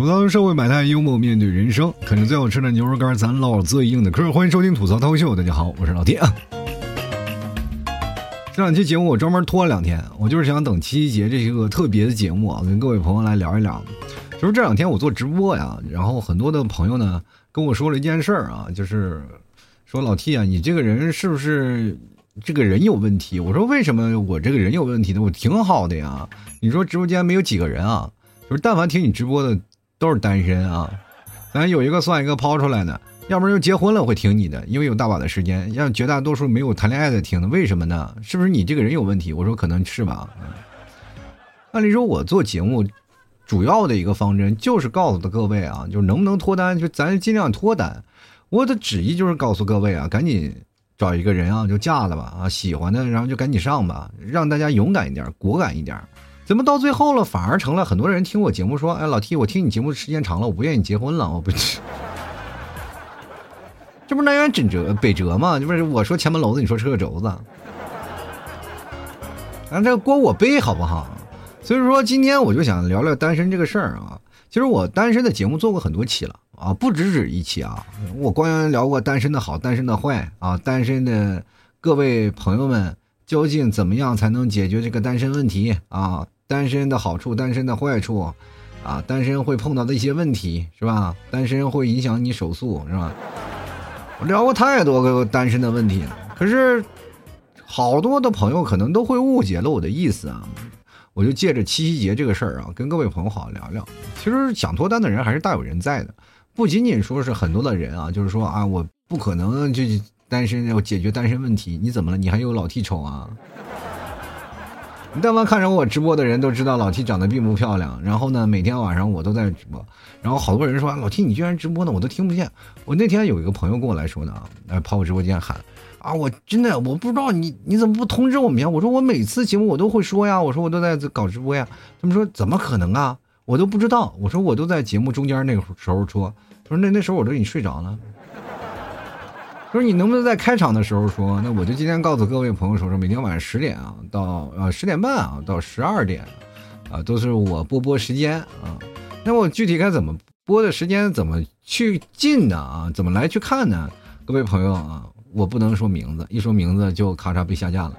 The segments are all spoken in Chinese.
吐槽社会百态，幽默面对人生，啃着最好吃的牛肉干，咱唠最硬的嗑。欢迎收听吐槽涛秀，大家好，我是老铁。这两期节目我专门拖了两天，我就是想等七夕节这些个特别的节目啊，跟各位朋友来聊一聊。就是这两天我做直播呀，然后很多的朋友呢跟我说了一件事儿啊，就是说老 T 啊，你这个人是不是这个人有问题？我说为什么我这个人有问题呢？我挺好的呀。你说直播间没有几个人啊，就是但凡听你直播的。都是单身啊，咱有一个算一个抛出来的，要不然就结婚了会听你的，因为有大把的时间。让绝大多数没有谈恋爱的听的，为什么呢？是不是你这个人有问题？我说可能是吧。按理说，我做节目主要的一个方针就是告诉的各位啊，就是能不能脱单，就咱尽量脱单。我的旨意就是告诉各位啊，赶紧找一个人啊，就嫁了吧啊，喜欢的然后就赶紧上吧，让大家勇敢一点，果敢一点。怎么到最后了，反而成了很多人听我节目说：“哎，老 T，我听你节目时间长了，我不愿意结婚了。”我不，这不是南辕北辙北辙吗？这不是我说前门楼子，你说车轴子，啊，这锅我背好不好？所以说今天我就想聊聊单身这个事儿啊。其实我单身的节目做过很多期了啊，不止止一期啊。我光聊过单身的好，单身的坏啊，单身的各位朋友们究竟怎么样才能解决这个单身问题啊？单身的好处，单身的坏处，啊，单身会碰到的一些问题，是吧？单身会影响你手速，是吧？我聊过太多个单身的问题了，可是好多的朋友可能都会误解了我的意思啊。我就借着七夕节这个事儿啊，跟各位朋友好好聊聊。其实想脱单的人还是大有人在的，不仅仅说是很多的人啊，就是说啊，我不可能就单身要解决单身问题，你怎么了？你还有老替丑啊？你但凡看着我直播的人都知道老 T 长得并不漂亮。然后呢，每天晚上我都在直播。然后好多人说老 T 你居然直播呢，我都听不见。我那天有一个朋友跟我来说呢，来跑我直播间喊啊，我真的我不知道你你怎么不通知我们呀？我说我每次节目我都会说呀，我说我都在搞直播呀。他们说怎么可能啊？我都不知道。我说我都在节目中间那个时候说，他说那那时候我都已经睡着了。说你能不能在开场的时候说？那我就今天告诉各位朋友说说，每天晚上十点啊到呃十点半啊到十二点，啊都是我播播时间啊。那我具体该怎么播的时间怎么去进呢啊？怎么来去看呢？各位朋友啊，我不能说名字，一说名字就咔嚓被下架了，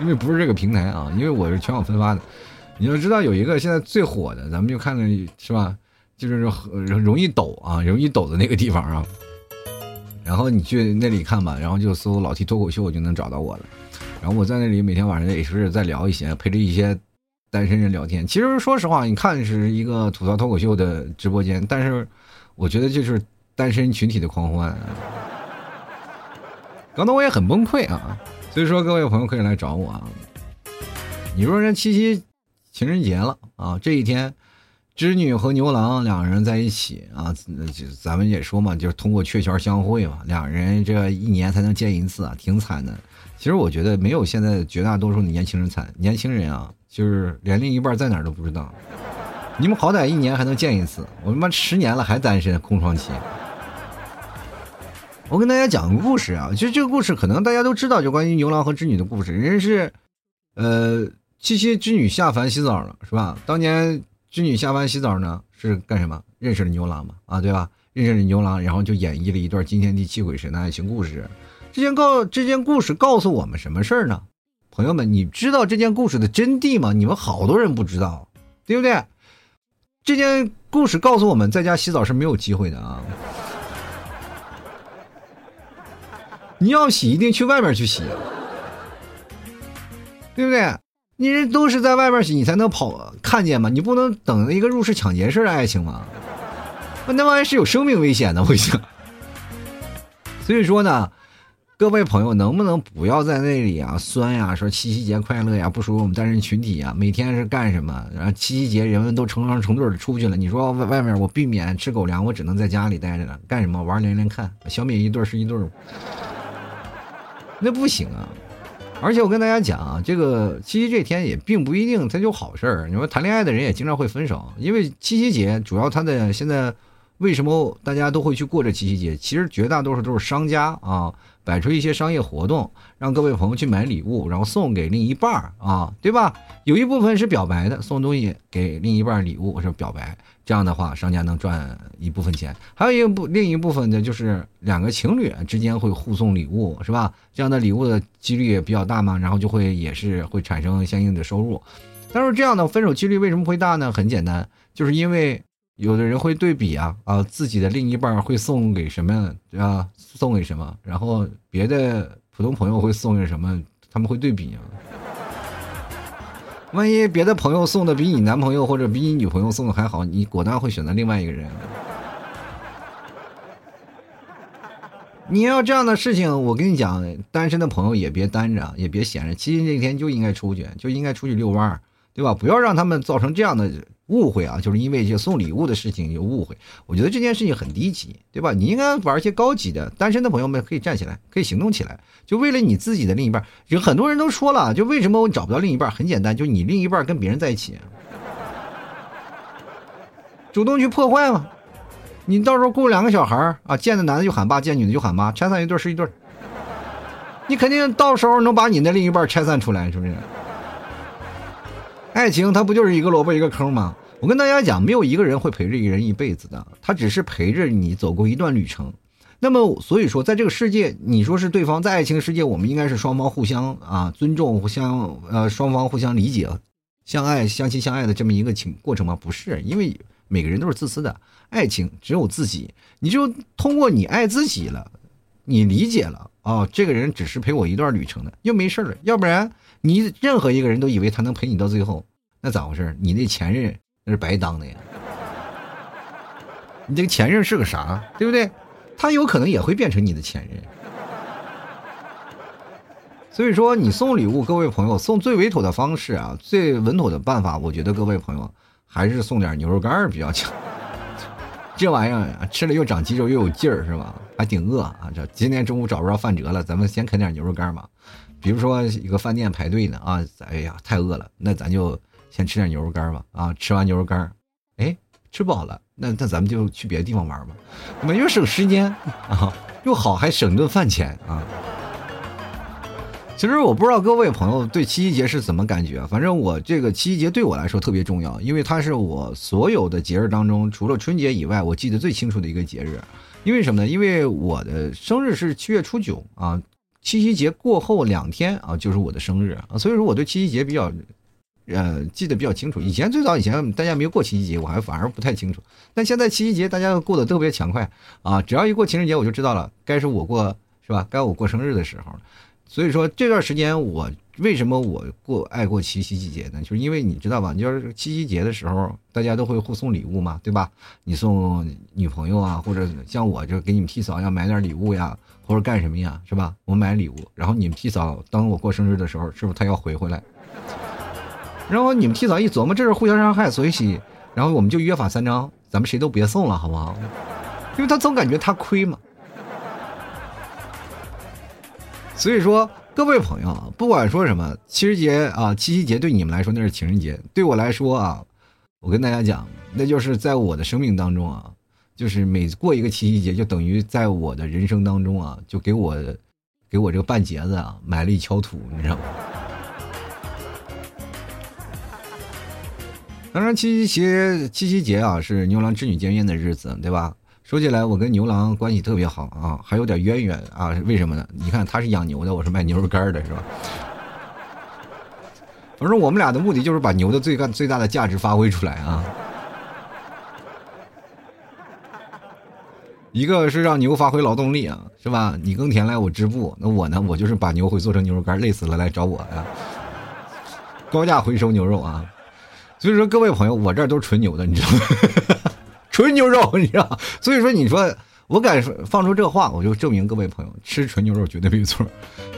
因为不是这个平台啊，因为我是全网分发的。你要知道有一个现在最火的，咱们就看看是吧？就是容易抖啊，容易抖的那个地方啊。然后你去那里看吧，然后就搜“老 T 脱口秀”就能找到我了。然后我在那里每天晚上也是在聊一些，陪着一些单身人聊天。其实说实话，你看是一个吐槽脱口秀的直播间，但是我觉得就是单身群体的狂欢。搞得我也很崩溃啊！所以说各位朋友可以来找我啊。你说人七夕情人节了啊，这一天。织女和牛郎两个人在一起啊，就咱们也说嘛，就是通过鹊桥相会嘛，两人这一年才能见一次啊，挺惨的。其实我觉得没有现在绝大多数的年轻人惨，年轻人啊，就是连另一半在哪儿都不知道。你们好歹一年还能见一次，我他妈十年了还单身空窗期。我跟大家讲个故事啊，其实这个故事可能大家都知道，就关于牛郎和织女的故事。人家是，呃，七夕织女下凡洗澡了，是吧？当年。织女下班洗澡呢，是干什么？认识了牛郎嘛？啊，对吧？认识了牛郎，然后就演绎了一段惊天地泣鬼神的爱情故事。这件告这件故事告诉我们什么事儿呢？朋友们，你知道这件故事的真谛吗？你们好多人不知道，对不对？这件故事告诉我们在家洗澡是没有机会的啊！你要洗，一定去外面去洗，对不对？你人都是在外面洗，你才能跑看见吗？你不能等一个入室抢劫式的爱情吗？那玩意是有生命危险的，我讲。所以说呢，各位朋友，能不能不要在那里啊酸呀？说七夕节快乐呀，不属于我们单身群体呀？每天是干什么？然后七夕节人们都成双成对的出去了，你说外外面我避免吃狗粮，我只能在家里待着了，干什么？玩连连看，消灭一对是一对那不行啊。而且我跟大家讲啊，这个七夕这天也并不一定它就好事儿。你说谈恋爱的人也经常会分手，因为七夕节主要它的现在为什么大家都会去过这七夕节？其实绝大多数都是商家啊，摆出一些商业活动，让各位朋友去买礼物，然后送给另一半儿啊，对吧？有一部分是表白的，送东西给另一半儿礼物是表白，这样的话商家能赚一部分钱。还有一部另一部分呢，就是两个情侣之间会互送礼物，是吧？这样的礼物的几率也比较大嘛，然后就会也是会产生相应的收入。但是这样的分手几率为什么会大呢？很简单，就是因为。有的人会对比啊啊，自己的另一半会送给什么啊？送给什么？然后别的普通朋友会送给什么？他们会对比啊。万一别的朋友送的比你男朋友或者比你女朋友送的还好，你果断会选择另外一个人。你要这样的事情，我跟你讲，单身的朋友也别单着，也别闲着，七夕那天就应该出去，就应该出去遛弯儿，对吧？不要让他们造成这样的。误会啊，就是因为这送礼物的事情有误会。我觉得这件事情很低级，对吧？你应该玩一些高级的。单身的朋友们可以站起来，可以行动起来，就为了你自己的另一半。有很多人都说了，就为什么我找不到另一半？很简单，就你另一半跟别人在一起，主动去破坏嘛。你到时候雇两个小孩啊，见的男的就喊爸，见女的就喊妈，拆散一对是一对。你肯定到时候能把你的另一半拆散出来，是不是？爱情它不就是一个萝卜一个坑吗？我跟大家讲，没有一个人会陪着一个人一辈子的，他只是陪着你走过一段旅程。那么，所以说，在这个世界，你说是对方在爱情世界，我们应该是双方互相啊尊重，互相呃双方互相理解、相爱、相亲相爱的这么一个情过程吗？不是，因为每个人都是自私的，爱情只有自己，你就通过你爱自己了，你理解了啊，这个人只是陪我一段旅程的，又没事了。要不然，你任何一个人都以为他能陪你到最后，那咋回事？你那前任？是白当的呀！你这个前任是个啥，对不对？他有可能也会变成你的前任。所以说，你送礼物，各位朋友，送最稳妥的方式啊，最稳妥的办法，我觉得各位朋友还是送点牛肉干比较强。这玩意儿吃了又长肌肉又有劲儿，是吧？还挺饿啊！这今天中午找不着饭辙了，咱们先啃点牛肉干吧。比如说一个饭店排队呢啊，哎呀，太饿了，那咱就。先吃点牛肉干吧，啊，吃完牛肉干，哎，吃饱了，那那咱们就去别的地方玩吧，我们又省时间啊，又好还省顿饭钱啊。其实我不知道各位朋友对七夕节是怎么感觉，反正我这个七夕节对我来说特别重要，因为它是我所有的节日当中，除了春节以外，我记得最清楚的一个节日。因为什么呢？因为我的生日是七月初九啊，七夕节过后两天啊就是我的生日啊，所以说我对七夕节比较。呃，记得比较清楚。以前最早以前大家没有过七夕节，我还反而不太清楚。但现在七夕节大家过得特别强快啊！只要一过情人节，我就知道了，该是我过是吧？该我过生日的时候所以说这段时间我为什么我过爱过七夕季节呢？就是因为你知道吧？你要是七夕节的时候，大家都会互送礼物嘛，对吧？你送女朋友啊，或者像我就给你们替嫂要买点礼物呀，或者干什么呀，是吧？我买礼物，然后你们替嫂当我过生日的时候，是不是他要回回来？然后你们提早一琢磨，这是互相伤害，所以，然后我们就约法三章，咱们谁都别送了，好不好？因为他总感觉他亏嘛。所以说，各位朋友，不管说什么，七夕节啊，七夕节对你们来说那是情人节，对我来说啊，我跟大家讲，那就是在我的生命当中啊，就是每过一个七夕节，就等于在我的人生当中啊，就给我，给我这个半截子啊，埋了一锹土，你知道吗？当然，七夕节，七夕节啊，是牛郎织女见面的日子，对吧？说起来，我跟牛郎关系特别好啊，还有点渊源啊。为什么呢？你看，他是养牛的，我是卖牛肉干的，是吧？反正我们俩的目的就是把牛的最干最大的价值发挥出来啊。一个是让牛发挥劳动力啊，是吧？你耕田来，我织布，那我呢？我就是把牛会做成牛肉干，累死了来找我呀，高价回收牛肉啊。所以说，各位朋友，我这儿都是纯牛的，你知道吗？纯牛肉，你知道。所以说，你说我敢放出这话，我就证明各位朋友吃纯牛肉绝对没错。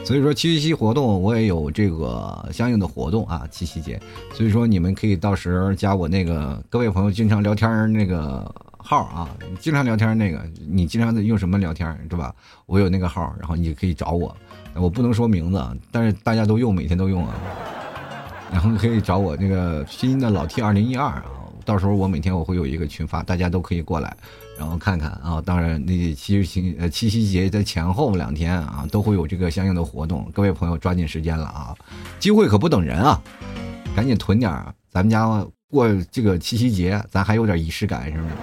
所以说，七夕活动我也有这个相应的活动啊，七夕节。所以说，你们可以到时候加我那个各位朋友经常聊天那个号啊，经常聊天那个，你经常用什么聊天是吧？我有那个号，然后你可以找我。我不能说名字，但是大家都用，每天都用啊。然后可以找我那个拼音的老 T 二零一二啊，到时候我每天我会有一个群发，大家都可以过来，然后看看啊。当然，那七夕呃七夕节的前后两天啊，都会有这个相应的活动。各位朋友抓紧时间了啊，机会可不等人啊，赶紧囤点儿。咱们家过这个七夕节，咱还有点仪式感，是不是？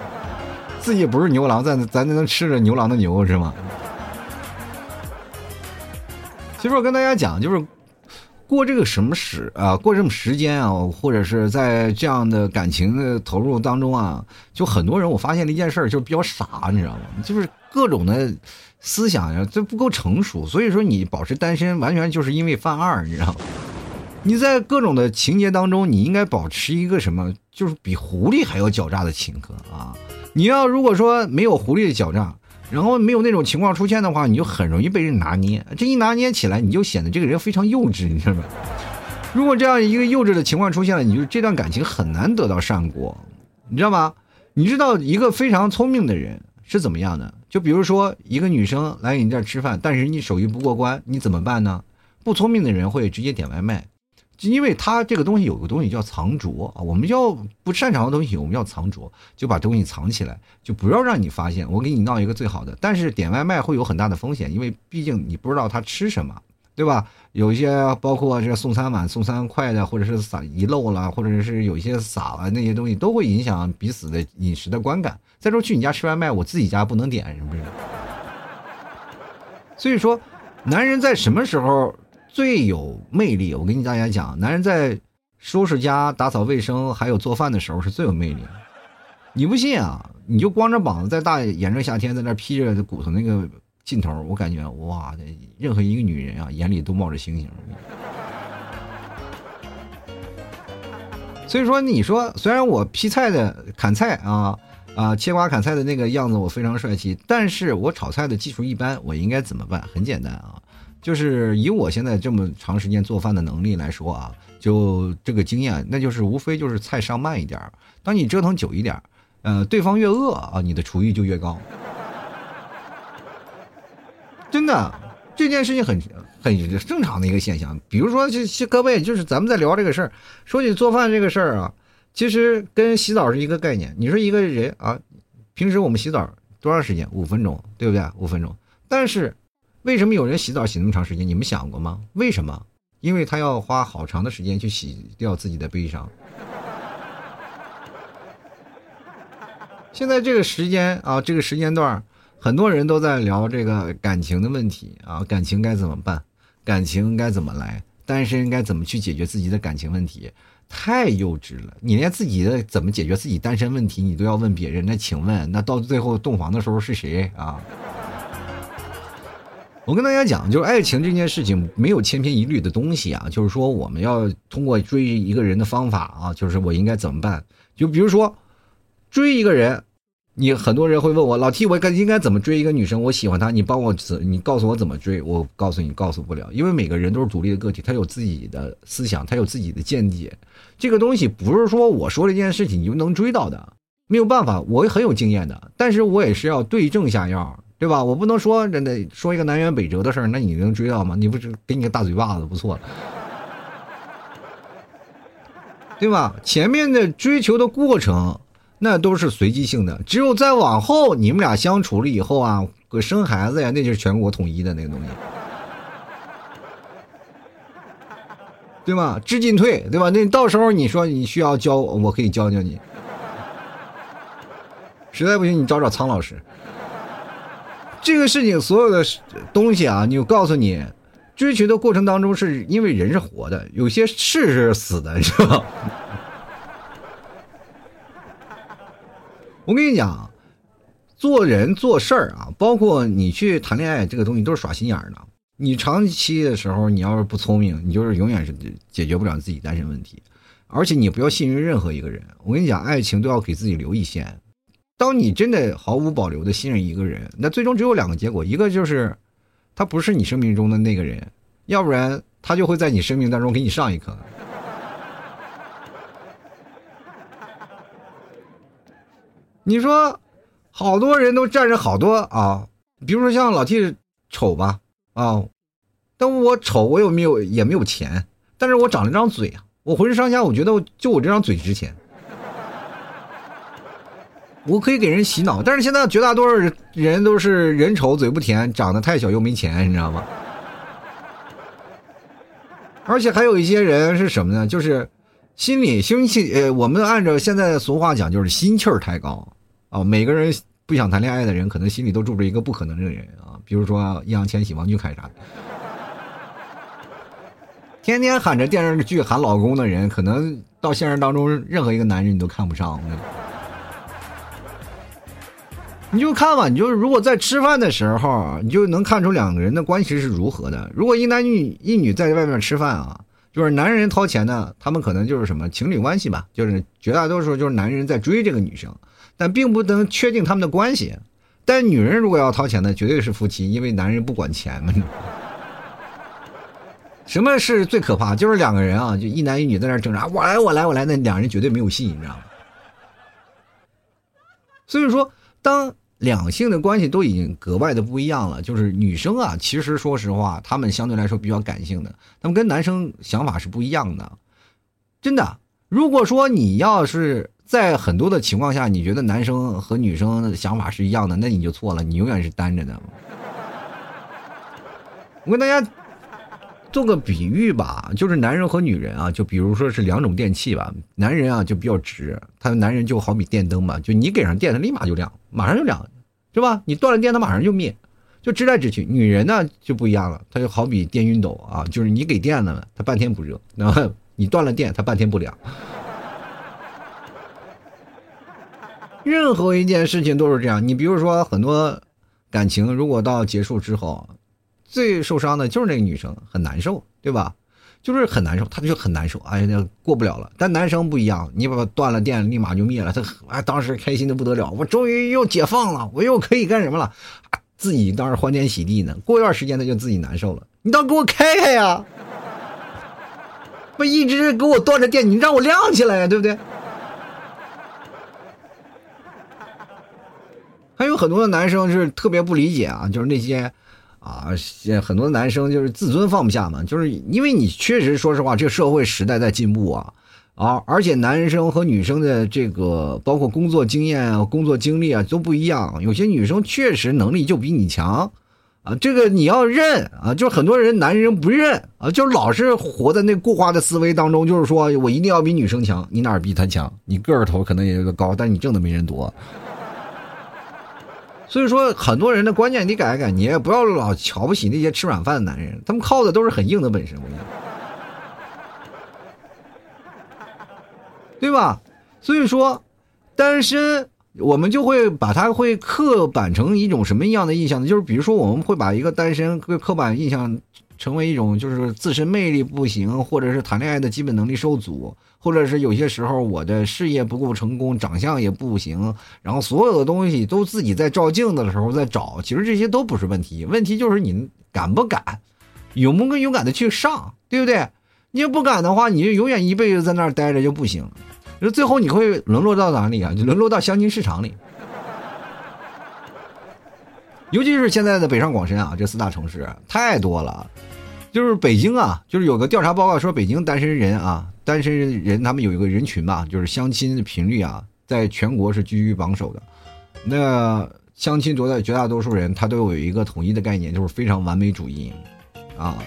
自己不是牛郎，咱咱能吃着牛郎的牛是吗？其实我跟大家讲，就是过这个什么时啊，过这么时间啊，或者是在这样的感情的投入当中啊，就很多人我发现了一件事儿，就是比较傻，你知道吗？就是各种的思想呀，这不够成熟，所以说你保持单身，完全就是因为犯二，你知道吗？你在各种的情节当中，你应该保持一个什么，就是比狐狸还要狡诈的情歌啊！你要如果说没有狐狸的狡诈。然后没有那种情况出现的话，你就很容易被人拿捏。这一拿捏起来，你就显得这个人非常幼稚，你知道吗？如果这样一个幼稚的情况出现了，你就这段感情很难得到善果，你知道吗？你知道一个非常聪明的人是怎么样的？就比如说一个女生来你这儿吃饭，但是你手艺不过关，你怎么办呢？不聪明的人会直接点外卖。因为他这个东西有个东西叫藏拙啊，我们要不擅长的东西，我们要藏拙，就把东西藏起来，就不要让你发现。我给你闹一个最好的，但是点外卖会有很大的风险，因为毕竟你不知道他吃什么，对吧？有一些包括这送餐碗、送餐筷的，或者是撒遗漏了，或者是有一些洒了那些东西，都会影响彼此的饮食的观感。再说去你家吃外卖，我自己家不能点，是不是？所以说，男人在什么时候？最有魅力，我跟你大家讲，男人在收拾家、打扫卫生，还有做饭的时候是最有魅力的。你不信啊？你就光着膀子在大炎热夏天在那披着骨头那个劲头，我感觉哇，任何一个女人啊眼里都冒着星星。所以说，你说虽然我劈菜的、砍菜啊啊切瓜砍菜的那个样子我非常帅气，但是我炒菜的技术一般，我应该怎么办？很简单啊。就是以我现在这么长时间做饭的能力来说啊，就这个经验，那就是无非就是菜上慢一点当你折腾久一点呃，对方越饿啊，你的厨艺就越高。真的，这件事情很很正常的一个现象。比如说，就各位，就是咱们在聊这个事儿，说起做饭这个事儿啊，其实跟洗澡是一个概念。你说一个人啊，平时我们洗澡多长时间？五分钟，对不对？五分钟，但是。为什么有人洗澡洗那么长时间？你们想过吗？为什么？因为他要花好长的时间去洗掉自己的悲伤。现在这个时间啊，这个时间段，很多人都在聊这个感情的问题啊，感情该怎么办？感情该怎么来？单身该怎么去解决自己的感情问题？太幼稚了！你连自己的怎么解决自己单身问题，你都要问别人？那请问，那到最后洞房的时候是谁啊？我跟大家讲，就是爱情这件事情没有千篇一律的东西啊，就是说我们要通过追一个人的方法啊，就是我应该怎么办？就比如说追一个人，你很多人会问我老 T，我该应该怎么追一个女生？我喜欢她，你帮我你告诉我怎么追？我告诉你，告诉不了，因为每个人都是独立的个体，他有自己的思想，他有自己的见解。这个东西不是说我说这件事情你就能追到的，没有办法，我很有经验的，但是我也是要对症下药。对吧？我不能说真的说一个南辕北辙的事儿，那你能追到吗？你不是给你个大嘴巴子不错了，对吧？前面的追求的过程那都是随机性的，只有再往后你们俩相处了以后啊，生孩子呀，那就是全国统一的那个东西，对吧？知进退，对吧？那到时候你说你需要教，我可以教教你，实在不行你找找苍老师。这个事情所有的东西啊，你就告诉你，追求的过程当中，是因为人是活的，有些事是死的，你知道吗？我跟你讲，做人做事儿啊，包括你去谈恋爱，这个东西都是耍心眼儿的。你长期的时候，你要是不聪明，你就是永远是解决不了自己单身问题。而且你不要信任任何一个人。我跟你讲，爱情都要给自己留一线。当你真的毫无保留的信任一个人，那最终只有两个结果：一个就是他不是你生命中的那个人，要不然他就会在你生命当中给你上一课。你说，好多人都占着好多啊，比如说像老 T 丑吧啊，但我丑，我有没有也没有钱，但是我长了张嘴啊，我浑身上下我觉得就我这张嘴值钱。我可以给人洗脑。但是现在绝大多数人都是人丑嘴不甜，长得太小又没钱，你知道吗？而且还有一些人是什么呢？就是心里心气，呃，我们按照现在的俗话讲，就是心气儿太高啊。每个人不想谈恋爱的人，可能心里都住着一个不可能的人啊，比如说易烊千玺、王俊凯啥的。天天喊着电视剧喊老公的人，可能到现实当中，任何一个男人你都看不上。你就看吧，你就如果在吃饭的时候，你就能看出两个人的关系是如何的。如果一男女一女在外面吃饭啊，就是男人掏钱呢，他们可能就是什么情侣关系吧，就是绝大多数就是男人在追这个女生，但并不能确定他们的关系。但女人如果要掏钱呢，绝对是夫妻，因为男人不管钱嘛。什么是最可怕？就是两个人啊，就一男一女在那挣扎，我来我来我来，那两人绝对没有戏，你知道吗？所以说，当两性的关系都已经格外的不一样了，就是女生啊，其实说实话，她们相对来说比较感性的，她们跟男生想法是不一样的。真的，如果说你要是在很多的情况下，你觉得男生和女生的想法是一样的，那你就错了，你永远是单着的。我跟大家。做个比喻吧，就是男人和女人啊，就比如说是两种电器吧。男人啊就比较直，他的男人就好比电灯嘛，就你给上电，他立马就亮，马上就亮，是吧？你断了电，他马上就灭，就直来直去。女人呢就不一样了，他就好比电熨斗啊，就是你给电了，他半天不热；然后你断了电，他半天不凉。任何一件事情都是这样，你比如说很多感情，如果到结束之后。最受伤的就是那个女生，很难受，对吧？就是很难受，她就很难受，哎呀，过不了了。但男生不一样，你把断了电，立马就灭了。他哎，当时开心的不得了，我终于又解放了，我又可以干什么了？自己当时欢天喜地呢。过一段时间他就自己难受了。你倒给我开开呀！不一直给我断着电，你让我亮起来呀，对不对？还有很多的男生是特别不理解啊，就是那些。啊，现很多男生就是自尊放不下嘛，就是因为你确实说实话，这个社会时代在进步啊，啊，而且男生和女生的这个包括工作经验啊、工作经历啊都不一样，有些女生确实能力就比你强，啊，这个你要认啊，就很多人男人不认啊，就老是活在那固化的思维当中，就是说我一定要比女生强，你哪儿比她强？你个儿头可能也高，但你挣的没人多。所以说，很多人的观念你改一改，你也不要老瞧不起那些吃软饭的男人，他们靠的都是很硬的本事，我讲，对吧？所以说，单身我们就会把它会刻板成一种什么样的印象呢？就是比如说，我们会把一个单身会刻板印象。成为一种就是自身魅力不行，或者是谈恋爱的基本能力受阻，或者是有些时候我的事业不够成功，长相也不行，然后所有的东西都自己在照镜子的时候在找，其实这些都不是问题，问题就是你敢不敢，勇不勇敢的去上，对不对？你要不敢的话，你就永远一辈子在那儿待着就不行，就最后你会沦落到哪里啊？就沦落到相亲市场里。尤其是现在的北上广深啊，这四大城市太多了。就是北京啊，就是有个调查报告说，北京单身人啊，单身人他们有一个人群吧，就是相亲的频率啊，在全国是居于榜首的。那相亲绝大绝大多数人，他都有一个统一的概念，就是非常完美主义啊。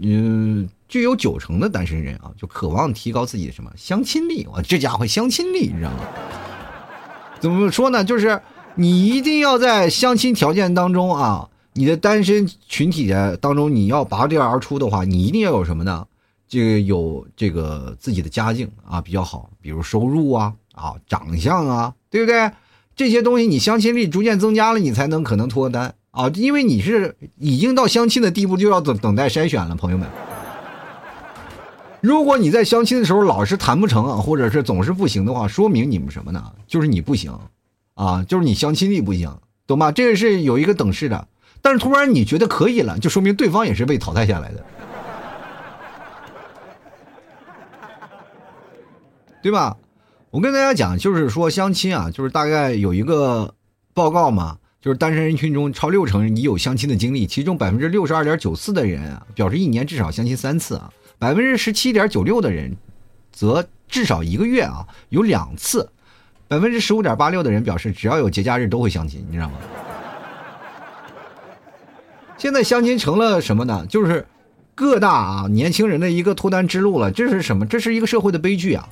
嗯，具有九成的单身人啊，就渴望提高自己的什么相亲力。我这家伙相亲力，你知道吗？怎么说呢？就是你一定要在相亲条件当中啊。你的单身群体的当中，你要拔掉而出的话，你一定要有什么呢？这个有这个自己的家境啊比较好，比如收入啊啊长相啊，对不对？这些东西你相亲力逐渐增加了，你才能可能脱单啊，因为你是已经到相亲的地步，就要等等待筛选了，朋友们。如果你在相亲的时候老是谈不成啊，或者是总是不行的话，说明你们什么呢？就是你不行啊，就是你相亲力不行，懂吗？这个是有一个等式的。但是突然你觉得可以了，就说明对方也是被淘汰下来的，对吧？我跟大家讲，就是说相亲啊，就是大概有一个报告嘛，就是单身人群中超六成已有相亲的经历，其中百分之六十二点九四的人啊表示一年至少相亲三次啊，百分之十七点九六的人则至少一个月啊有两次。百分之十五点八六的人表示，只要有节假日都会相亲，你知道吗？现在相亲成了什么呢？就是各大啊年轻人的一个脱单之路了。这是什么？这是一个社会的悲剧啊！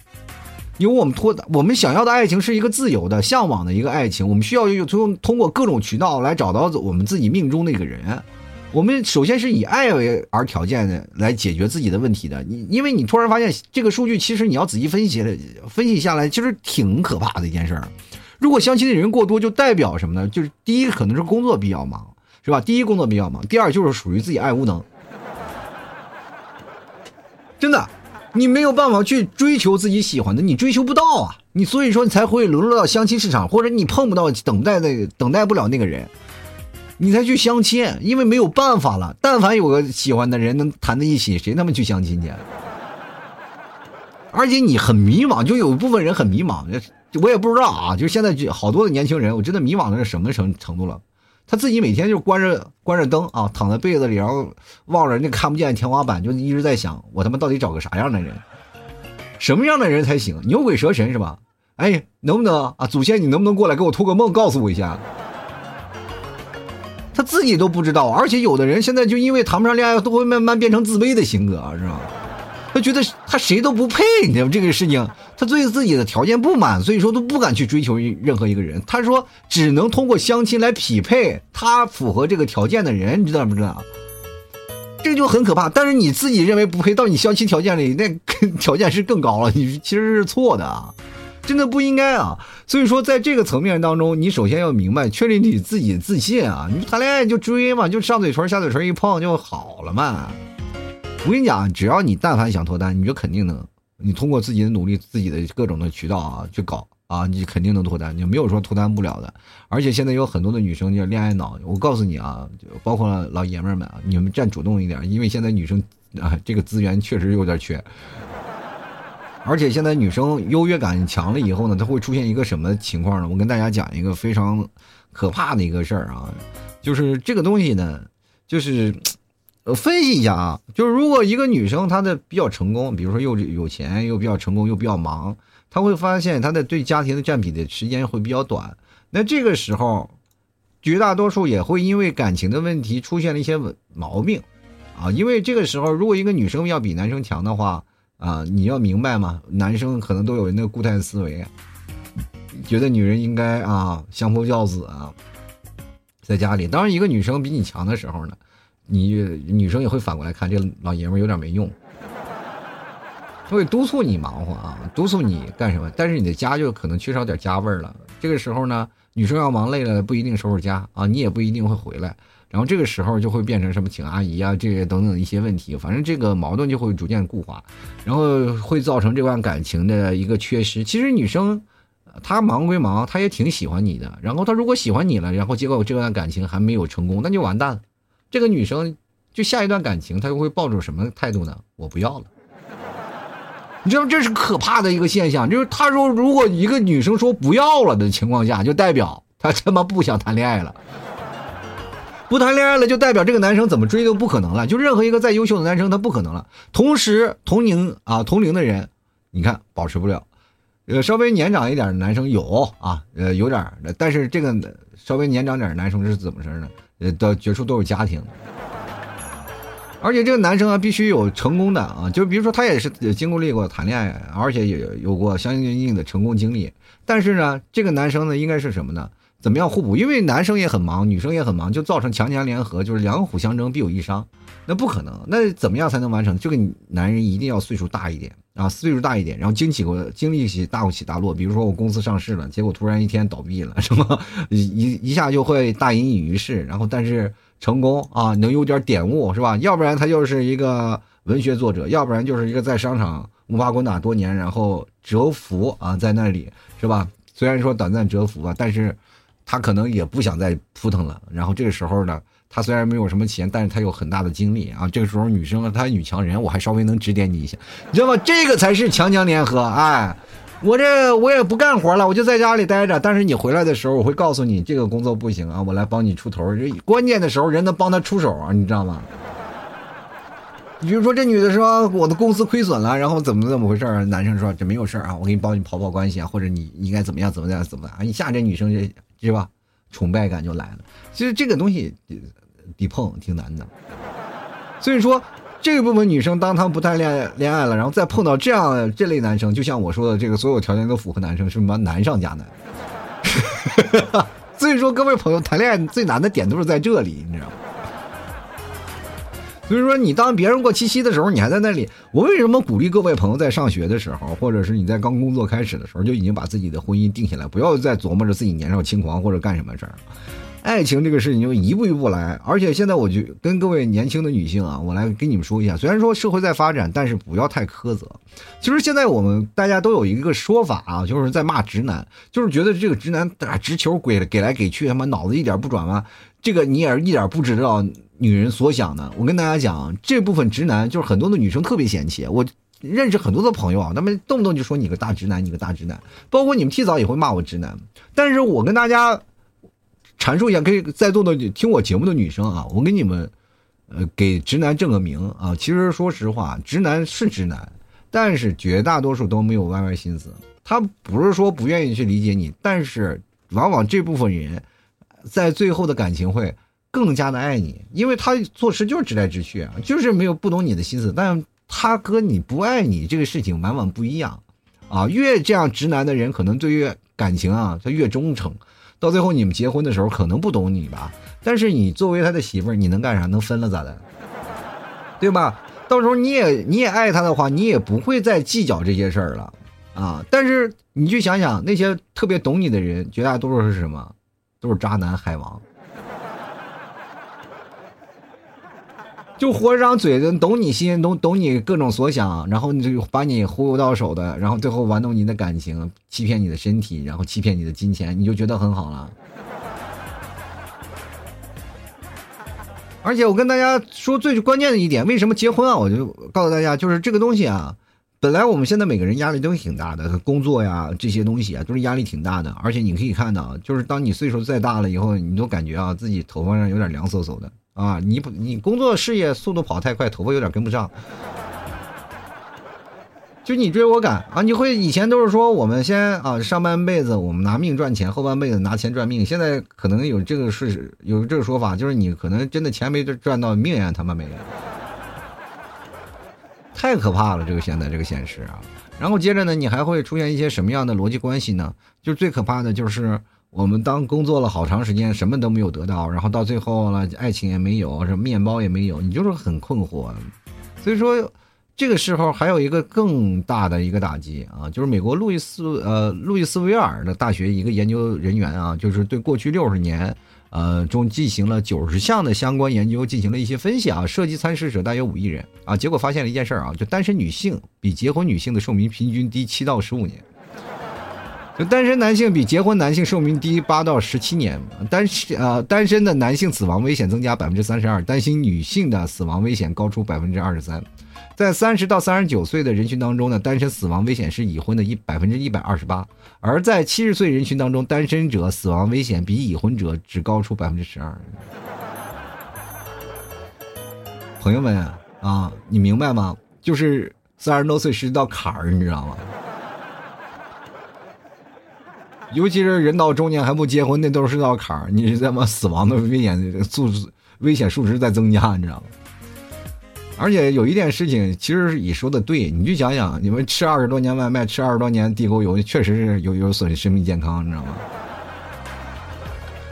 因为我们脱，我们想要的爱情是一个自由的、向往的一个爱情，我们需要用通通过各种渠道来找到我们自己命中的一个人。我们首先是以爱为而条件的来解决自己的问题的。你因为你突然发现这个数据，其实你要仔细分析了，分析下来其实挺可怕的一件事儿。如果相亲的人过多，就代表什么呢？就是第一可能是工作比较忙。是吧？第一工作比较忙，第二就是属于自己爱无能。真的，你没有办法去追求自己喜欢的，你追求不到啊！你所以说你才会沦落到相亲市场，或者你碰不到等待的等待不了那个人，你才去相亲，因为没有办法了。但凡有个喜欢的人能谈在一起，谁他妈去相亲去？而且你很迷茫，就有一部分人很迷茫，我也不知道啊。就现在就好多的年轻人，我真的迷茫的是什么程程度了？他自己每天就关着关着灯啊，躺在被子里，然后望着那看不见天花板，就一直在想：我他妈到底找个啥样的人？什么样的人才行？牛鬼蛇神是吧？哎，能不能啊？祖先，你能不能过来给我托个梦，告诉我一下？他自己都不知道，而且有的人现在就因为谈不上恋爱，都会慢慢变成自卑的性格，是吧？他觉得他谁都不配，你知道这个事情，他对自己的条件不满，所以说都不敢去追求任何一个人。他说只能通过相亲来匹配他符合这个条件的人，你知道不知道？这就很可怕。但是你自己认为不配，到你相亲条件里，那条件是更高了，你其实是错的啊，真的不应该啊。所以说，在这个层面当中，你首先要明白，确立你自己的自信啊。你谈恋爱就追嘛，就上嘴唇下嘴唇一碰就好了嘛。我跟你讲，只要你但凡想脱单，你就肯定能。你通过自己的努力，自己的各种的渠道啊去搞啊，你肯定能脱单。你没有说脱单不了的。而且现在有很多的女生叫恋爱脑，我告诉你啊，包括老爷们们啊，你们站主动一点，因为现在女生啊这个资源确实有点缺。而且现在女生优越感强了以后呢，她会出现一个什么情况呢？我跟大家讲一个非常可怕的一个事儿啊，就是这个东西呢，就是。呃，分析一下啊，就是如果一个女生她的比较成功，比如说又有钱又比较成功又比较忙，她会发现她的对家庭的占比的时间会比较短。那这个时候，绝大多数也会因为感情的问题出现了一些毛病啊。因为这个时候，如果一个女生要比男生强的话啊，你要明白嘛，男生可能都有那个固态思维，觉得女人应该啊相夫教子啊，在家里。当然，一个女生比你强的时候呢。你女生也会反过来看这老爷们有点没用，他会督促你忙活啊，督促你干什么？但是你的家就可能缺少点家味儿了。这个时候呢，女生要忙累了，不一定收拾家啊，你也不一定会回来。然后这个时候就会变成什么请阿姨啊，这些等等一些问题。反正这个矛盾就会逐渐固化，然后会造成这段感情的一个缺失。其实女生她忙归忙，她也挺喜欢你的。然后她如果喜欢你了，然后结果这段感情还没有成功，那就完蛋了。这个女生就下一段感情，她就会抱着什么态度呢？我不要了。你知道这是可怕的一个现象，就是他说，如果一个女生说不要了的情况下，就代表她他妈不想谈恋爱了。不谈恋爱了，就代表这个男生怎么追都不可能了。就任何一个再优秀的男生，他不可能了。同时，同龄啊，同龄的人，你看保持不了。呃，稍微年长一点的男生有啊，呃，有点但是这个稍微年长点的男生是怎么事呢？呃，的绝处都有家庭，而且这个男生啊，必须有成功的啊，就比如说他也是经历过谈恋爱，而且也有过相应应的成功经历。但是呢，这个男生呢，应该是什么呢？怎么样互补？因为男生也很忙，女生也很忙，就造成强强联合，就是两虎相争必有一伤，那不可能。那怎么样才能完成？这个男人一定要岁数大一点啊，岁数大一点，然后经起过经历起大起大落。比如说我公司上市了，结果突然一天倒闭了，什么一一下就会大隐隐于市。然后但是成功啊，能有点点悟是吧？要不然他就是一个文学作者，要不然就是一个在商场摸爬滚打多年，然后蛰伏啊在那里是吧？虽然说短暂蛰伏吧，但是。他可能也不想再扑腾了，然后这个时候呢，他虽然没有什么钱，但是他有很大的精力啊。这个时候女生她女强人，我还稍微能指点你一下，你知道吗？这个才是强强联合。哎，我这我也不干活了，我就在家里待着。但是你回来的时候，我会告诉你这个工作不行啊，我来帮你出头。这关键的时候人能帮他出手啊，你知道吗？比如说这女的说我的公司亏损了，然后怎么怎么回事？男生说这没有事啊，我给你帮你跑跑关系啊，或者你应该怎么样怎么样怎么样啊？一下这女生就是吧，崇拜感就来了。其实这个东西得碰挺难的，所以说这部分女生当她不谈恋爱恋爱了，然后再碰到这样这类男生，就像我说的这个所有条件都符合男生，是什么难上加难。所以说各位朋友谈恋爱最难的点都是在这里，你知道吗？所以说，你当别人过七夕的时候，你还在那里。我为什么鼓励各位朋友在上学的时候，或者是你在刚工作开始的时候，就已经把自己的婚姻定下来，不要再琢磨着自己年少轻狂或者干什么事儿。爱情这个事情就一步一步来。而且现在我就跟各位年轻的女性啊，我来跟你们说一下，虽然说社会在发展，但是不要太苛责。其实现在我们大家都有一个说法啊，就是在骂直男，就是觉得这个直男打直球给给来给去，他妈脑子一点不转吗？这个你也是一点不知道。女人所想的，我跟大家讲，这部分直男就是很多的女生特别嫌弃。我认识很多的朋友啊，他们动不动就说你个大直男，你个大直男。包括你们提早也会骂我直男。但是我跟大家阐述一下，可以在座的听我节目的女生啊，我给你们呃给直男正个名啊。其实说实话，直男是直男，但是绝大多数都没有歪歪心思。他不是说不愿意去理解你，但是往往这部分人在最后的感情会。更加的爱你，因为他做事就是直来直去啊，就是没有不懂你的心思。但他和你不爱你这个事情往往不一样，啊，越这样直男的人，可能对于感情啊，他越忠诚。到最后你们结婚的时候，可能不懂你吧，但是你作为他的媳妇儿，你能干啥？能分了咋的？对吧？到时候你也你也爱他的话，你也不会再计较这些事儿了啊。但是你去想想，那些特别懂你的人，绝大多数是什么？都是渣男海王。就活张嘴的，懂你心，懂懂你各种所想，然后你就把你忽悠到手的，然后最后玩弄你的感情，欺骗你的身体，然后欺骗你的金钱，你就觉得很好了。而且我跟大家说最关键的一点，为什么结婚啊？我就告诉大家，就是这个东西啊，本来我们现在每个人压力都挺大的，工作呀这些东西啊，都是压力挺大的。而且你可以看到，就是当你岁数再大了以后，你都感觉啊自己头发上有点凉飕飕的。啊，你不，你工作事业速度跑太快，头发有点跟不上。就你追我赶啊，你会以前都是说我们先啊上半辈子我们拿命赚钱，后半辈子拿钱赚命。现在可能有这个是有这个说法，就是你可能真的钱没赚到，命也他妈没了，太可怕了！这个现在这个现实啊，然后接着呢，你还会出现一些什么样的逻辑关系呢？就是最可怕的就是。我们当工作了好长时间，什么都没有得到，然后到最后了，爱情也没有，什么面包也没有，你就是很困惑。所以说，这个时候还有一个更大的一个打击啊，就是美国路易斯呃路易斯维尔的大学一个研究人员啊，就是对过去六十年呃中进行了九十项的相关研究进行了一些分析啊，涉及参试者大约五亿人啊，结果发现了一件事儿啊，就单身女性比结婚女性的寿命平均低七到十五年。就单身男性比结婚男性寿命低八到十七年，单身呃单身的男性死亡危险增加百分之三十二，单身女性的死亡危险高出百分之二十三，在三十到三十九岁的人群当中呢，单身死亡危险是已婚的一百分之一百二十八，而在七十岁人群当中，单身者死亡危险比已婚者只高出百分之十二。朋友们啊，你明白吗？就是三十多岁是一道坎儿，你知道吗？尤其是人到中年还不结婚，那都是道坎儿。你他妈死亡的危险数危险数值在增加，你知道吗？而且有一件事情，其实你说的对，你就想想，你们吃二十多年外卖，吃二十多年地沟油，确实是有有损生命健康，你知道吗？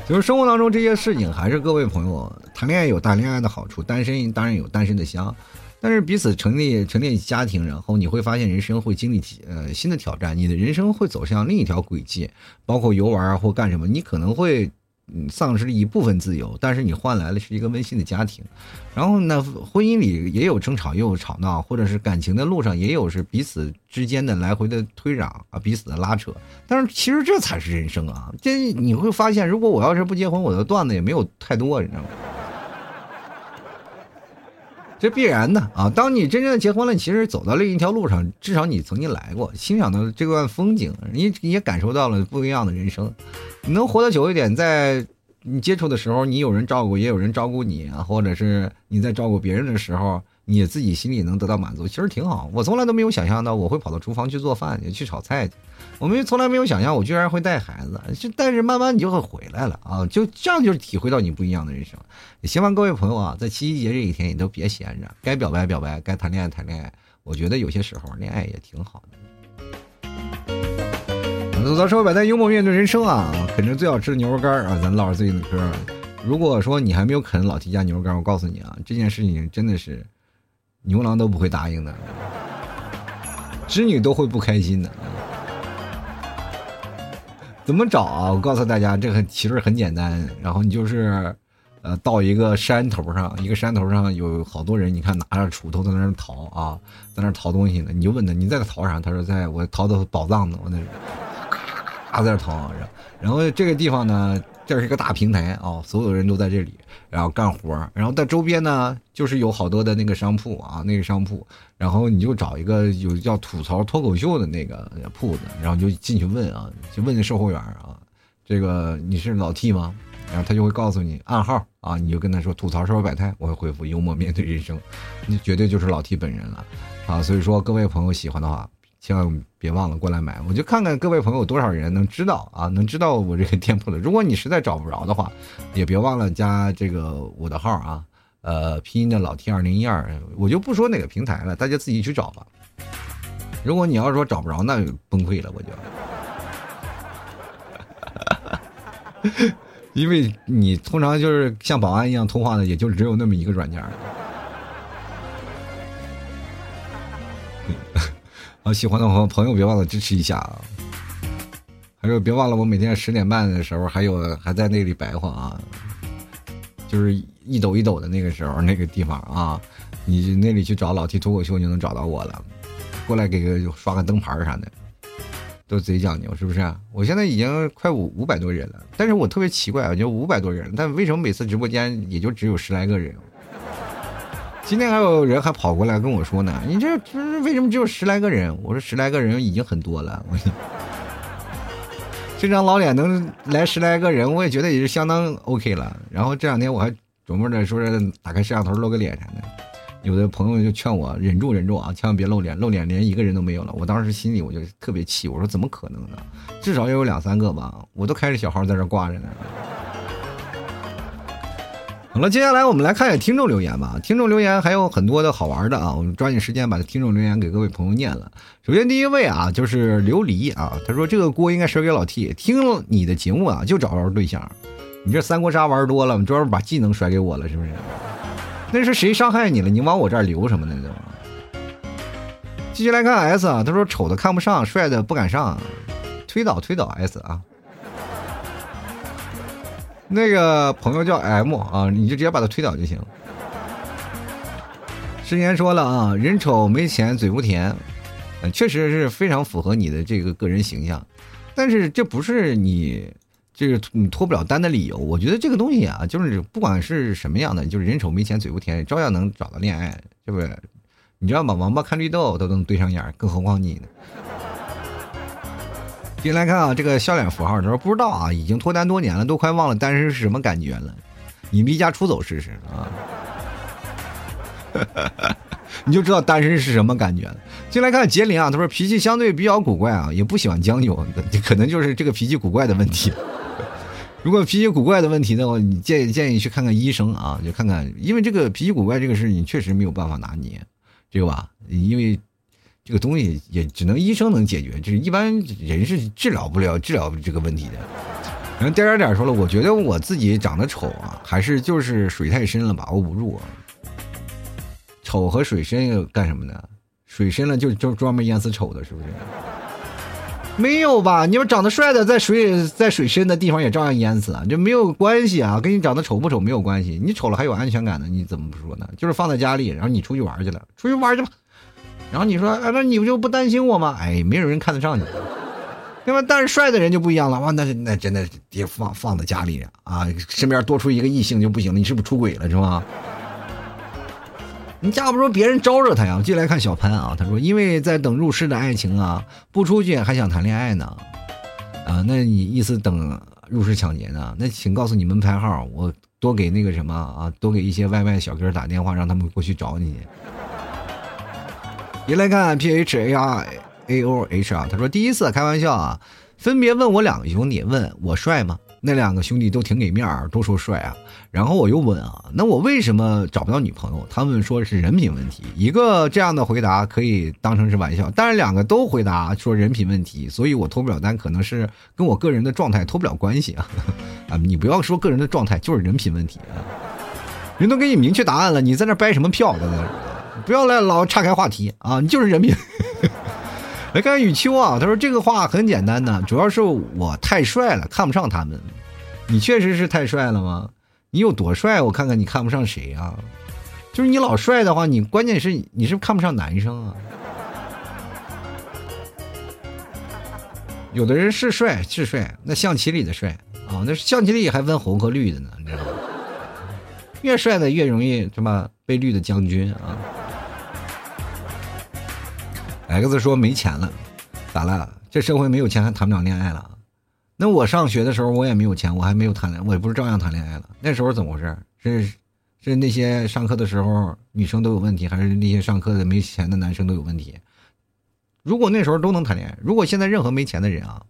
就是生活当中这些事情，还是各位朋友谈恋爱有谈恋爱的好处，单身当然有单身的香。但是彼此成立成立家庭，然后你会发现人生会经历呃新的挑战，你的人生会走向另一条轨迹，包括游玩啊或干什么，你可能会丧失了一部分自由，但是你换来的是一个温馨的家庭。然后呢，婚姻里也有争吵，也有吵闹，或者是感情的路上也有是彼此之间的来回的推攘啊，彼此的拉扯。但是其实这才是人生啊！这你会发现，如果我要是不结婚，我的段子也没有太多，你知道吗？这必然的啊！当你真正的结婚了，其实走到另一条路上，至少你曾经来过，欣赏到这段风景，你也感受到了不一样的人生。你能活得久一点，在你接触的时候，你有人照顾，也有人照顾你啊，或者是你在照顾别人的时候，你自己心里能得到满足，其实挺好。我从来都没有想象到我会跑到厨房去做饭去炒菜去，我们从来没有想象我居然会带孩子。就但是慢慢你就会回来了啊，就这样就是体会到你不一样的人生。也希望各位朋友啊，在七夕节这一天，你都别闲着，该表白表白，该谈恋爱谈恋爱。我觉得有些时候恋爱也挺好的。走到社会百态，幽默面对人生啊！啃着最好吃的牛肉干啊，咱唠着最近的嗑。如果说你还没有啃老提家牛肉干，我告诉你啊，这件事情真的是。牛郎都不会答应的，织女都会不开心的。怎么找啊？我告诉大家，这个其实很简单。然后你就是，呃，到一个山头上，一个山头上有好多人，你看拿着锄头在那儿淘啊，在那儿淘东西呢。你就问他，你在那淘啥？他说，在我淘的宝藏呢。我那，咔在那淘。然后这个地方呢？这是一个大平台啊，所有人都在这里，然后干活然后在周边呢，就是有好多的那个商铺啊，那个商铺，然后你就找一个有叫吐槽脱口秀的那个铺子，然后就进去问啊，就问那售货员啊，这个你是老 T 吗？然后他就会告诉你暗号啊，你就跟他说吐槽社会百态，我会回复幽默面对人生，你绝对就是老 T 本人了啊。所以说各位朋友喜欢的话。千万别忘了过来买，我就看看各位朋友多少人能知道啊，能知道我这个店铺的。如果你实在找不着的话，也别忘了加这个我的号啊，呃，拼音的老 T 二零一二，我就不说哪个平台了，大家自己去找吧。如果你要是说找不着，那崩溃了，我就，因为你通常就是像保安一样通话的，也就只有那么一个软件。喜欢的朋朋友别忘了支持一下啊！还有别忘了我每天十点半的时候还有还在那里白话啊，就是一抖一抖的那个时候那个地方啊，你那里去找老 T 脱口秀就能找到我了，过来给个刷个灯牌啥的，都贼讲究是不是？我现在已经快五五百多人了，但是我特别奇怪，我就五百多人，但为什么每次直播间也就只有十来个人？今天还有人还跑过来跟我说呢，你这这为什么只有十来个人？我说十来个人已经很多了，我 这张老脸能来十来个人，我也觉得也是相当 OK 了。然后这两天我还琢磨着说是打开摄像头露个脸啥的，有的朋友就劝我忍住忍住啊，千万别露脸，露脸连一个人都没有了。我当时心里我就特别气，我说怎么可能呢？至少也有两三个吧，我都开着小号在这挂着呢。好了，接下来我们来看一下听众留言吧。听众留言还有很多的好玩的啊，我们抓紧时间把听众留言给各位朋友念了。首先第一位啊，就是琉璃啊，他说这个锅应该甩给老 T。听了你的节目啊，就找着对象。你这三国杀玩多了，你专门把技能甩给我了，是不是？那是谁伤害你了？你往我这儿留什么呢？都。继续来看 S 啊，他说丑的看不上，帅的不敢上，推倒推倒 S 啊。那个朋友叫 M 啊，你就直接把他推倒就行。之前说了啊，人丑没钱嘴不甜，确实是非常符合你的这个个人形象。但是这不是你这个你脱不了单的理由。我觉得这个东西啊，就是不管是什么样的，就是人丑没钱嘴不甜，照样能找到恋爱，是不是？你知道吗？王八看绿豆都能对上眼，更何况你呢？进来看啊，这个笑脸符号，他说不知道啊，已经脱单多年了，都快忘了单身是什么感觉了。你离家出走试试啊，你就知道单身是什么感觉了。进来看杰林啊，他说脾气相对比较古怪啊，也不喜欢将就，可能就是这个脾气古怪的问题。如果脾气古怪的问题的话，你建议建议去看看医生啊，就看看，因为这个脾气古怪这个事你确实没有办法拿捏，对吧？因为。这个东西也只能医生能解决，就是一般人是治疗不了治疗这个问题的。然后点点点说了，我觉得我自己长得丑啊，还是就是水太深了把握不住。丑和水深又干什么呢？水深了就就专门淹死丑的，是不是？没有吧？你们长得帅的在水在水深的地方也照样淹死啊，就没有关系啊，跟你长得丑不丑没有关系。你丑了还有安全感呢，你怎么不说呢？就是放在家里，然后你出去玩去了，出去玩去吧。然后你说，哎，那你不就不担心我吗？哎，没有人看得上你，对吧？但是帅的人就不一样了，哇，那那真的得放放在家里啊，身边多出一个异性就不行了，你是不是出轨了是吧？你架不住别人招惹他呀。进来看小潘啊，他说，因为在等入世的爱情啊，不出去还想谈恋爱呢，啊，那你意思等入室抢劫呢？那请告诉你门牌号，我多给那个什么啊，多给一些外卖小哥打电话，让他们过去找你。一来看 P H A R A O H 啊，他说第一次开玩笑啊，分别问我两个兄弟，问我帅吗？那两个兄弟都挺给面儿，都说帅啊。然后我又问啊，那我为什么找不到女朋友？他们说是人品问题。一个这样的回答可以当成是玩笑，但是两个都回答说人品问题，所以我脱不了单，可能是跟我个人的状态脱不了关系啊。啊，你不要说个人的状态，就是人品问题啊。人都给你明确答案了，你在那掰什么票在那？不要来老岔开话题啊！你就是人品。来看雨秋啊，他说这个话很简单的，主要是我太帅了，看不上他们。你确实是太帅了吗？你有多帅？我看看你看不上谁啊？就是你老帅的话，你关键是你是看不上男生啊。有的人是帅是帅，那象棋里的帅啊，那象棋里还分红和绿的呢，你知道吗？越帅的越容易什么被绿的将军啊。X 说没钱了，咋了？这社会没有钱还谈不了恋爱了？那我上学的时候我也没有钱，我还没有谈恋爱，我也不是照样谈恋爱了。那时候怎么回事？是是那些上课的时候女生都有问题，还是那些上课的没钱的男生都有问题？如果那时候都能谈恋爱，如果现在任何没钱的人啊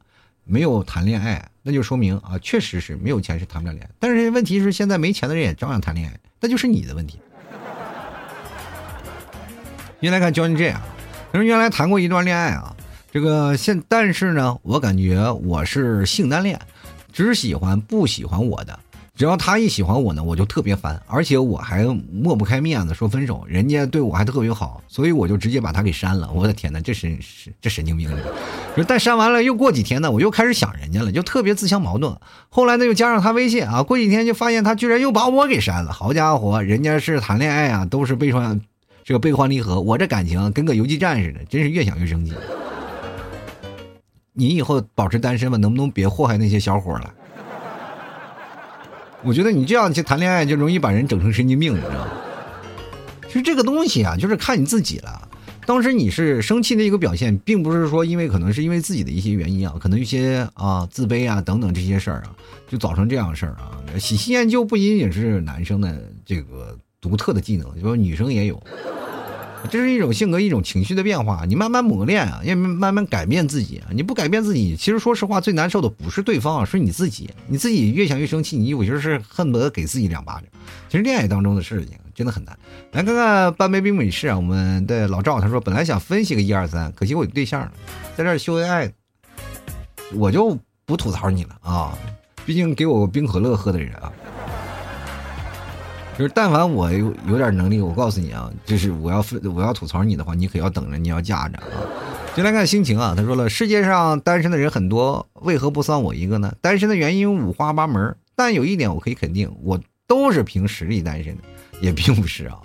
没有谈恋爱，那就说明啊确实是没有钱是谈不了恋爱。但是问题是现在没钱的人也照样谈恋爱，那就是你的问题。先来看教你这样。他说：“原来谈过一段恋爱啊，这个现但是呢，我感觉我是性单恋，只喜欢不喜欢我的。只要他一喜欢我呢，我就特别烦，而且我还抹不开面子说分手。人家对我还特别好，所以我就直接把他给删了。我的天哪，这是是这神经病！但删完了又过几天呢，我又开始想人家了，就特别自相矛盾。后来呢，又加上他微信啊，过几天就发现他居然又把我给删了。好家伙，人家是谈恋爱啊，都是被双。”这个悲欢离合，我这感情跟个游击战似的，真是越想越生气。你以后保持单身吧，能不能别祸害那些小伙了？我觉得你这样去谈恋爱，就容易把人整成神经病，你知道吗？其实这个东西啊，就是看你自己了。当时你是生气的一个表现，并不是说因为可能是因为自己的一些原因啊，可能一些啊自卑啊等等这些事儿啊，就造成这样的事儿啊。喜新厌旧不仅仅是男生的这个独特的技能，就说女生也有。这是一种性格、一种情绪的变化，你慢慢磨练啊，要慢慢改变自己啊。你不改变自己，其实说实话，最难受的不是对方啊，是你自己。你自己越想越生气，你有些是恨不得给自己两巴掌。其实恋爱当中的事情真的很难。来看看半杯冰美式啊，我们的老赵他说，本来想分析个一二三，可惜我有对象了，在这秀恩爱，我就不吐槽你了啊，毕竟给我冰可乐喝的人啊。就是，但凡我有有点能力，我告诉你啊，就是我要我要吐槽你的话，你可要等着，你要架着啊。就来看心情啊，他说了，世界上单身的人很多，为何不算我一个呢？单身的原因五花八门，但有一点我可以肯定，我都是凭实力单身的，也并不是啊，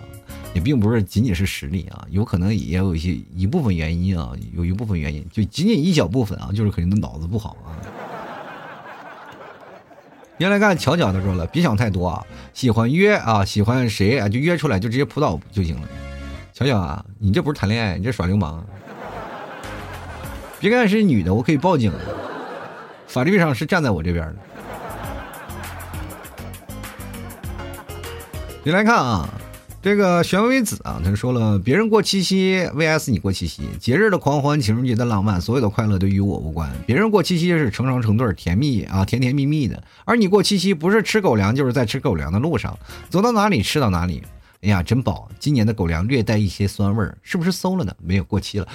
也并不是仅仅是实力啊，有可能也有一些一部分原因啊，有一部分原因，就仅仅一小部分啊，就是可能脑子不好啊。原来看巧巧的说了，别想太多啊，喜欢约啊，喜欢谁啊，就约出来，就直接扑倒就行了。巧巧啊，你这不是谈恋爱，你这耍流氓。别看是女的，我可以报警，法律上是站在我这边的。你来看啊。这个玄微子啊，他说了，别人过七夕 vs 你过七夕，节日的狂欢，情人节的浪漫，所有的快乐都与我无关。别人过七夕是成双成对，甜蜜啊，甜甜蜜蜜的，而你过七夕不是吃狗粮，就是在吃狗粮的路上，走到哪里吃到哪里。哎呀，真饱！今年的狗粮略带一些酸味儿，是不是馊了呢？没有过期了。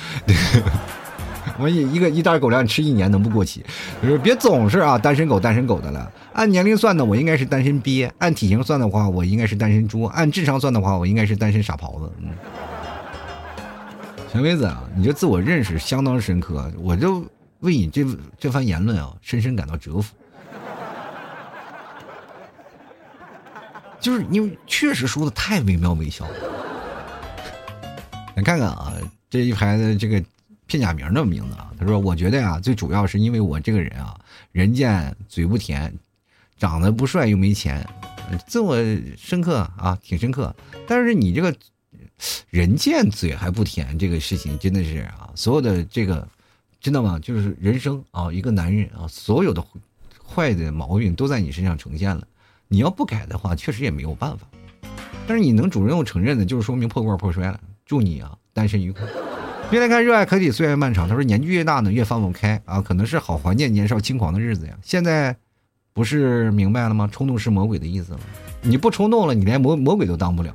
我一一个一袋狗粮吃一年能不过期？就是别总是啊单身狗单身狗的了。按年龄算呢，我应该是单身鳖；按体型算的话，我应该是单身猪；按智商算的话，我应该是单身傻狍子。嗯，小妹子啊，你这自我认识相当深刻，我就为你这这番言论啊，深深感到折服。就是你确实说的太惟妙惟肖了。你看看啊，这一排的这个。片假名的名字啊，他说：“我觉得呀，最主要是因为我这个人啊，人贱嘴不甜，长得不帅又没钱，自我深刻啊，挺深刻。但是你这个人贱嘴还不甜，这个事情真的是啊，所有的这个，知道吗？就是人生啊，一个男人啊，所有的坏的毛病都在你身上呈现了。你要不改的话，确实也没有办法。但是你能主动承认的，就是说明破罐破摔了。祝你啊，单身愉快。”越来看热爱可抵岁月漫长。他说年纪越大呢，越放不开啊，可能是好怀念年少轻狂的日子呀。现在不是明白了吗？冲动是魔鬼的意思吗？你不冲动了，你连魔魔鬼都当不了。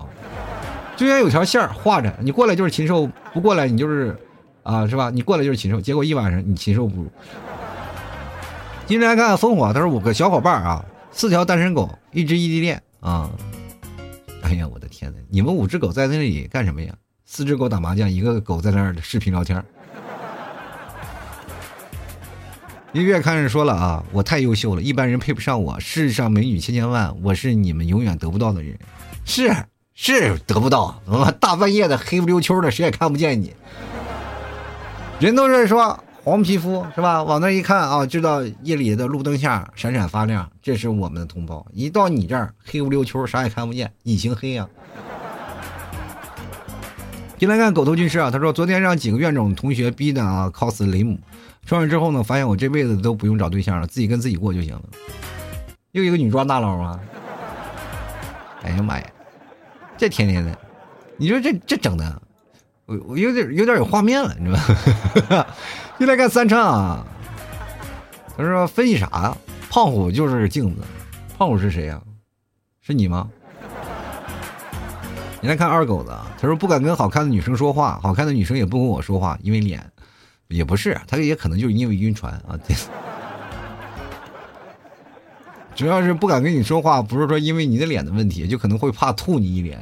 就像有条线画着，你过来就是禽兽，不过来你就是啊，是吧？你过来就是禽兽，结果一晚上你禽兽不如。今天来看烽火，他说五个小伙伴啊，四条单身狗，一只异地恋啊。哎呀，我的天哪！你们五只狗在那里干什么呀？四只狗打麻将，一个狗在那儿视频聊天。音乐看着说了啊，我太优秀了，一般人配不上我。世上美女千千万，我是你们永远得不到的人。是是得不到，怎么大半夜的黑不溜秋的，谁也看不见你。人都是说黄皮肤是吧？往那一看啊，知道夜里的路灯下闪闪发亮，这是我们的同胞。一到你这儿黑不溜秋，啥也看不见，隐形黑呀。进来看狗头军师啊，他说昨天让几个院种同学逼的啊，cos 雷姆。穿上之后呢，发现我这辈子都不用找对象了，自己跟自己过就行了。又一个女装大佬啊！哎呀妈呀，这天天的，你说这这整的，我我有点有点有画面了，你知道吧？又来看三唱啊，他说分析啥呀？胖虎就是镜子，胖虎是谁呀？是你吗？你来看二狗子，他说不敢跟好看的女生说话，好看的女生也不跟我说话，因为脸。也不是，他也可能就是因为晕船啊。主要是不敢跟你说话，不是说因为你的脸的问题，就可能会怕吐你一脸。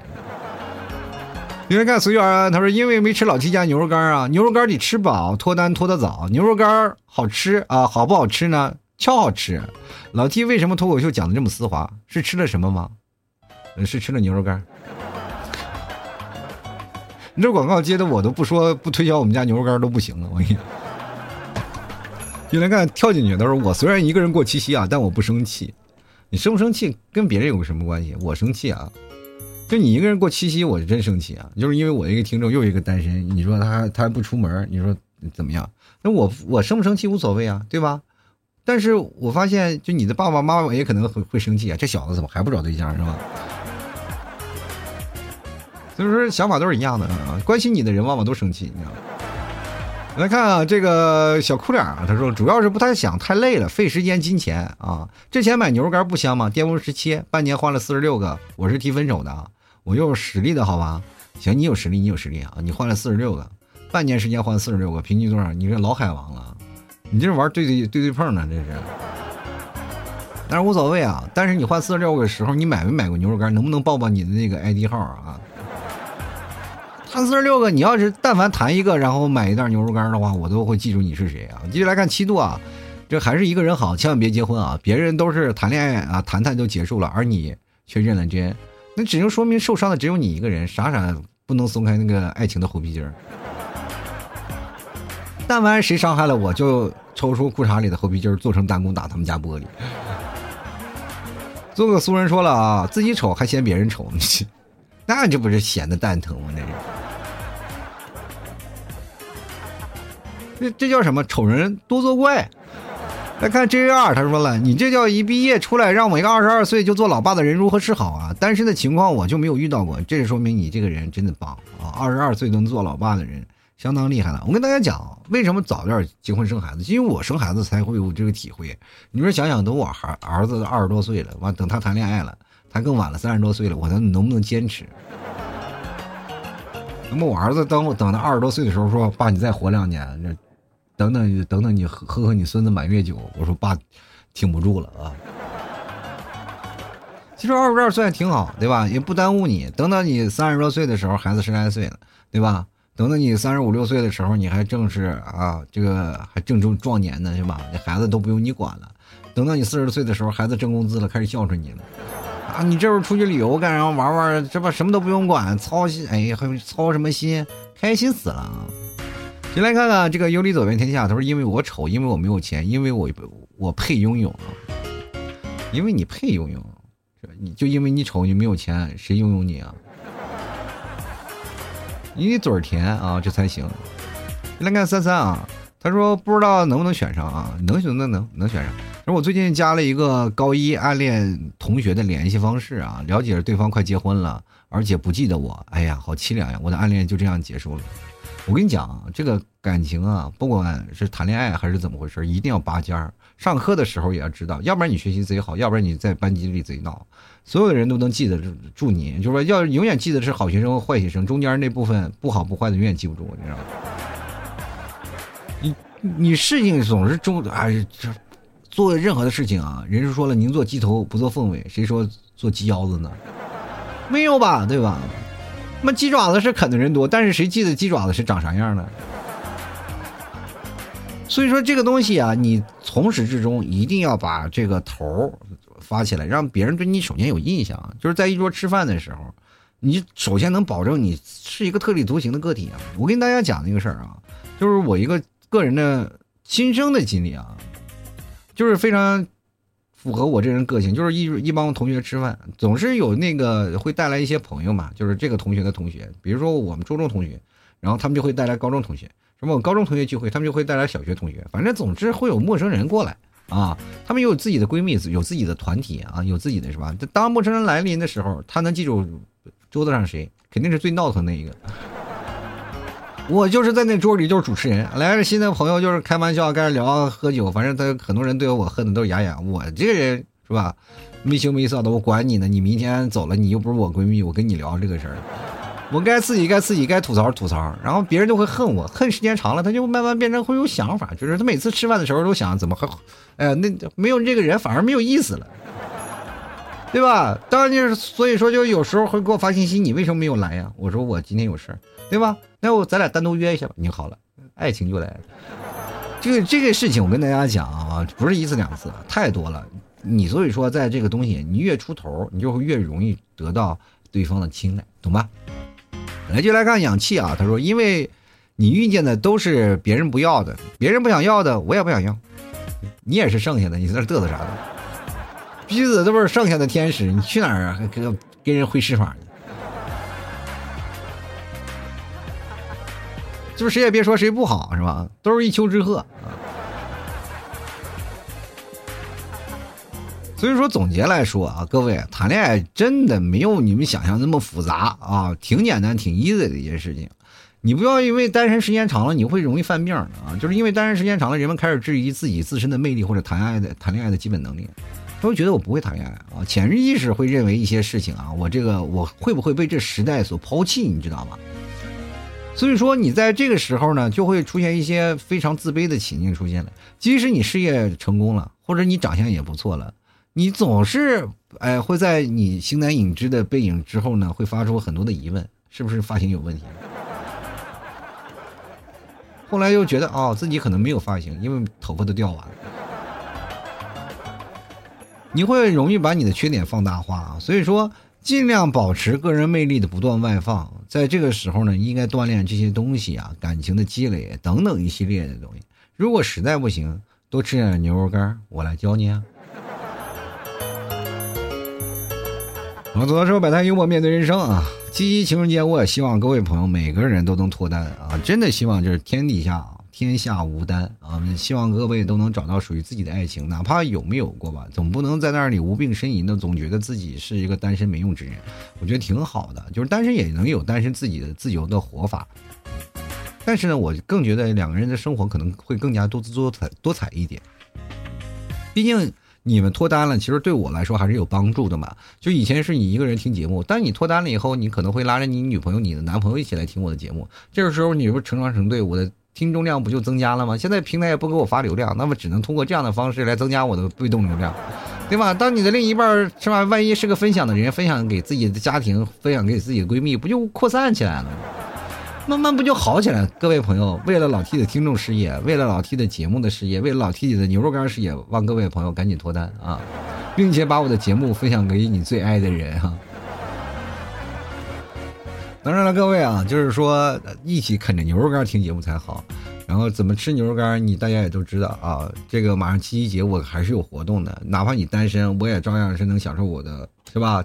你来看随缘啊，他说因为没吃老七家牛肉干啊，牛肉干得吃饱，脱单脱得早。牛肉干好吃啊，好不好吃呢？超好吃。老 T 为什么脱口秀讲的这么丝滑？是吃了什么吗？是吃了牛肉干。你这广告接的我都不说不推销我们家牛肉干都不行了，我跟你。进来看跳进去，他说我虽然一个人过七夕啊，但我不生气。你生不生气跟别人有什么关系？我生气啊，就你一个人过七夕，我是真生气啊。就是因为我一个听众又一个单身，你说他他还不出门，你说怎么样？那我我生不生气无所谓啊，对吧？但是我发现，就你的爸爸妈妈也可能会会生气啊，这小子怎么还不找对象是吧？所以说想法都是一样的啊，关心你的人往往都生气，你知道吗？来看啊，这个小哭脸啊，他说主要是不太想太累了，费时间金钱啊。之前买牛肉干不香吗？巅峰时期半年换了四十六个，我是提分手的啊，我有实力的好吧？行，你有实力，你有实力啊！你换了四十六个，半年时间换四十六个，平均多少？你这老海王了，你这玩对对对对碰呢？这是。但是无所谓啊，但是你换四十六个时候，你买没买过牛肉干？能不能报报你的那个 ID 号啊？谈四十六个，你要是但凡谈一个，然后买一袋牛肉干的话，我都会记住你是谁啊！继续来看七度啊，这还是一个人好，千万别结婚啊！别人都是谈恋爱啊，谈谈就结束了，而你却认了真，那只能说明受伤的只有你一个人，傻傻不能松开那个爱情的猴皮筋儿。但凡谁伤害了我，就抽出裤衩里的猴皮筋儿，做成弹弓打他们家玻璃。做个俗人说了啊，自己丑还嫌别人丑，那这不是闲的蛋疼吗？那是。这这叫什么？丑人多作怪。来看 J 二，他说了：“你这叫一毕业出来，让我一个二十二岁就做老爸的人如何是好啊？单身的情况我就没有遇到过，这说明你这个人真的棒啊！二十二岁能做老爸的人，相当厉害了。我跟大家讲，为什么早点结婚生孩子？因为我生孩子才会有这个体会。你说想想，等我孩儿子二十多岁了，完等他谈恋爱了，他更晚了，三十多岁了，我能能不能坚持？那么我儿子等我等到二十多岁的时候说：‘爸，你再活两年。’。”等等等等，你喝喝你孙子满月酒。我说爸，挺不住了啊。其实二十二岁还挺好，对吧？也不耽误你。等到你三十多岁的时候，孩子十来岁了，对吧？等到你三十五六岁的时候，你还正是啊，这个还正中壮年呢，是吧？这孩子都不用你管了。等到你四十岁的时候，孩子挣工资了，开始孝顺你了。啊，你这会儿出去旅游干啥？玩玩，这不什么都不用管，操心，哎呀，还操什么心？开心死了啊。先来看看这个有理走遍天下。他说：“因为我丑，因为我没有钱，因为我我配拥有啊，因为你配拥有，你就因为你丑，你没有钱，谁拥有你啊？你得嘴甜啊，这才行。”来看三三啊，他说：“不知道能不能选上啊？能选能能能选上。他说我最近加了一个高一暗恋同学的联系方式啊，了解了对方快结婚了，而且不记得我。哎呀，好凄凉呀！我的暗恋就这样结束了。”我跟你讲啊，这个感情啊，不管是谈恋爱还是怎么回事，一定要拔尖儿。上课的时候也要知道，要不然你学习贼好，要不然你在班级里贼闹，所有的人都能记得住你。就是说，要永远记得是好学生和坏学生，中间那部分不好不坏的永远记不住，你知道吗？你你事情总是中哎，这做任何的事情啊，人是说了，宁做鸡头不做凤尾，谁说做鸡腰子呢？没有吧，对吧？那鸡爪子是啃的人多，但是谁记得鸡爪子是长啥样呢？所以说这个东西啊，你从始至终一定要把这个头发起来，让别人对你首先有印象。就是在一桌吃饭的时候，你首先能保证你是一个特立独行的个体啊。我跟大家讲一个事儿啊，就是我一个个人的亲身的经历啊，就是非常。符合我这人个性，就是一一帮同学吃饭，总是有那个会带来一些朋友嘛，就是这个同学的同学，比如说我们初中同学，然后他们就会带来高中同学，什么我高中同学聚会，他们就会带来小学同学，反正总之会有陌生人过来啊，他们有自己的闺蜜，有自己的团体啊，有自己的是吧？当陌生人来临的时候，他能记住桌子上谁，肯定是最闹腾那一个。我就是在那桌里就是主持人，来了新的朋友就是开玩笑，开始聊喝酒，反正他很多人对我恨的都是牙痒。我这个人是吧，没羞没臊的，我管你呢。你明天走了，你又不是我闺蜜，我跟你聊这个事儿，我该自己该自己该吐槽吐槽，然后别人就会恨我，恨时间长了，他就慢慢变成会有想法，就是他每次吃饭的时候都想怎么和，哎，那没有这个人反而没有意思了，对吧？当然就是所以说就有时候会给我发信息，你为什么没有来呀？我说我今天有事儿，对吧？那我咱俩单独约一下吧。你好了，爱情就来了。这个这个事情，我跟大家讲啊，不是一次两次，太多了。你所以说，在这个东西，你越出头，你就会越容易得到对方的青睐，懂吧？来，就来看氧气啊。他说，因为你遇见的都是别人不要的，别人不想要的，我也不想要。你也是剩下的，你在那嘚瑟啥呢？逼子都是剩下的天使，你去哪儿啊？跟跟人会施法呢？就是谁也别说谁不好，是吧？都是一丘之貉啊。所以说，总结来说啊，各位谈恋爱真的没有你们想象那么复杂啊，挺简单、挺 easy 的一件事情。你不要因为单身时间长了，你会容易犯病啊。就是因为单身时间长了，人们开始质疑自己自身的魅力或者谈爱的谈恋爱的基本能力，他会觉得我不会谈恋爱啊，潜意识会认为一些事情啊，我这个我会不会被这时代所抛弃？你知道吗？所以说，你在这个时候呢，就会出现一些非常自卑的情境出现了。即使你事业成功了，或者你长相也不错了，你总是哎会在你形单影只的背影之后呢，会发出很多的疑问：是不是发型有问题？后来又觉得哦，自己可能没有发型，因为头发都掉完了。你会容易把你的缺点放大化啊。所以说。尽量保持个人魅力的不断外放，在这个时候呢，应该锻炼这些东西啊，感情的积累等等一系列的东西。如果实在不行，多吃点牛肉干，我来教你啊。好，走到时候摆摊幽默面对人生啊，七夕情人节，我也希望各位朋友每个人都能脱单啊，真的希望就是天底下。啊天下无单啊！希望各位都能找到属于自己的爱情，哪怕有没有过吧，总不能在那里无病呻吟的，总觉得自己是一个单身没用之人。我觉得挺好的，就是单身也能有单身自己的自由的活法。但是呢，我更觉得两个人的生活可能会更加多姿多彩多彩一点。毕竟你们脱单了，其实对我来说还是有帮助的嘛。就以前是你一个人听节目，但你脱单了以后，你可能会拉着你女朋友、你的男朋友一起来听我的节目。这个时候，你不成双成对，我的。听众量不就增加了吗？现在平台也不给我发流量，那么只能通过这样的方式来增加我的被动流量，对吧？当你的另一半是吧？万一是个分享的人，分享给自己的家庭，分享给自己的闺蜜，不就扩散起来了吗？慢慢不就好起来？各位朋友，为了老 T 的听众事业，为了老 T 的节目的事业，为了老 T 的牛肉干事业，望各位朋友赶紧脱单啊，并且把我的节目分享给你最爱的人哈。当然了，各位啊，就是说一起啃着牛肉干听节目才好。然后怎么吃牛肉干，你大家也都知道啊。这个马上七夕节，我还是有活动的，哪怕你单身，我也照样是能享受我的，是吧？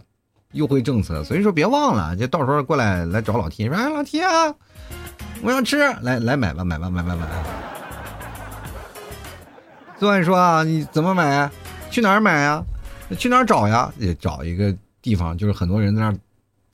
优惠政策，所以说别忘了，就到时候过来来找老 T，说哎老 T 啊，我要吃，来来买吧，买吧，买吧，买。昨晚说啊，你怎么买？去哪儿买呀？去哪儿找呀？也找一个地方，就是很多人在那儿。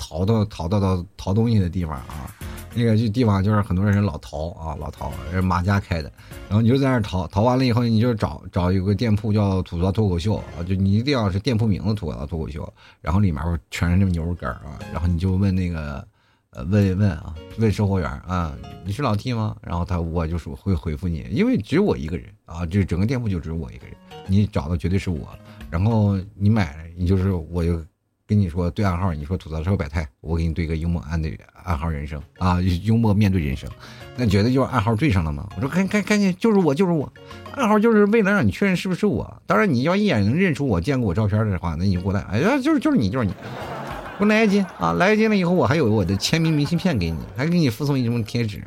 淘到淘到到淘东西的地方啊，那个就地方就是很多人老淘啊，老陶是马家开的，然后你就在那儿淘，淘完了以后你就找找有个店铺叫吐槽脱口秀啊，就你一定要是店铺名字吐槽脱口秀，然后里面全是那牛肉干啊，然后你就问那个呃问问啊问售货员啊你是老 T 吗？然后他我就说会回复你，因为只有我一个人啊，这整个店铺就只有我一个人，你找的绝对是我，然后你买你就是我就。跟你说对暗号，你说吐槽社会百态，我给你对个幽默暗对暗号人生啊，幽默面对人生，那觉得就是暗号对上了吗？我说赶赶赶紧，就是我就是我，暗号就是为了让你确认是不是我。当然你要一眼能认出我见过我照片的话，那你就过来，哎呀就是就是你就是你，给我来一斤啊，来一斤了以后我还有我的签名明信片给你，还给你附送一张贴纸。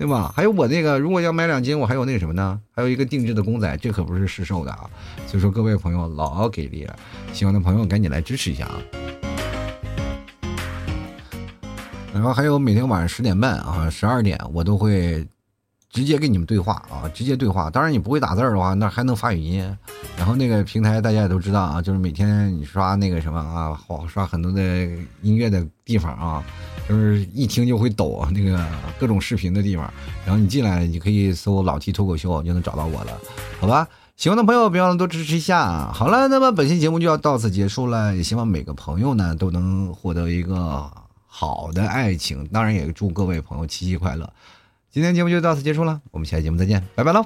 对吧？还有我那个，如果要买两斤，我还有那个什么呢？还有一个定制的公仔，这可不是试售的啊！所以说各位朋友老给力了，喜欢的朋友赶紧来支持一下啊！然后还有每天晚上十点半啊，十二点我都会。直接跟你们对话啊，直接对话。当然你不会打字儿的话，那还能发语音。然后那个平台大家也都知道啊，就是每天你刷那个什么啊，好刷很多的音乐的地方啊，就是一听就会抖啊，那个各种视频的地方。然后你进来，你可以搜“老 T 脱口秀”就能找到我了，好吧？喜欢的朋友别忘了多支持一下。好了，那么本期节目就要到此结束了，也希望每个朋友呢都能获得一个好的爱情。当然也祝各位朋友七夕快乐。今天节目就到此结束了，我们下期节目再见，拜拜喽。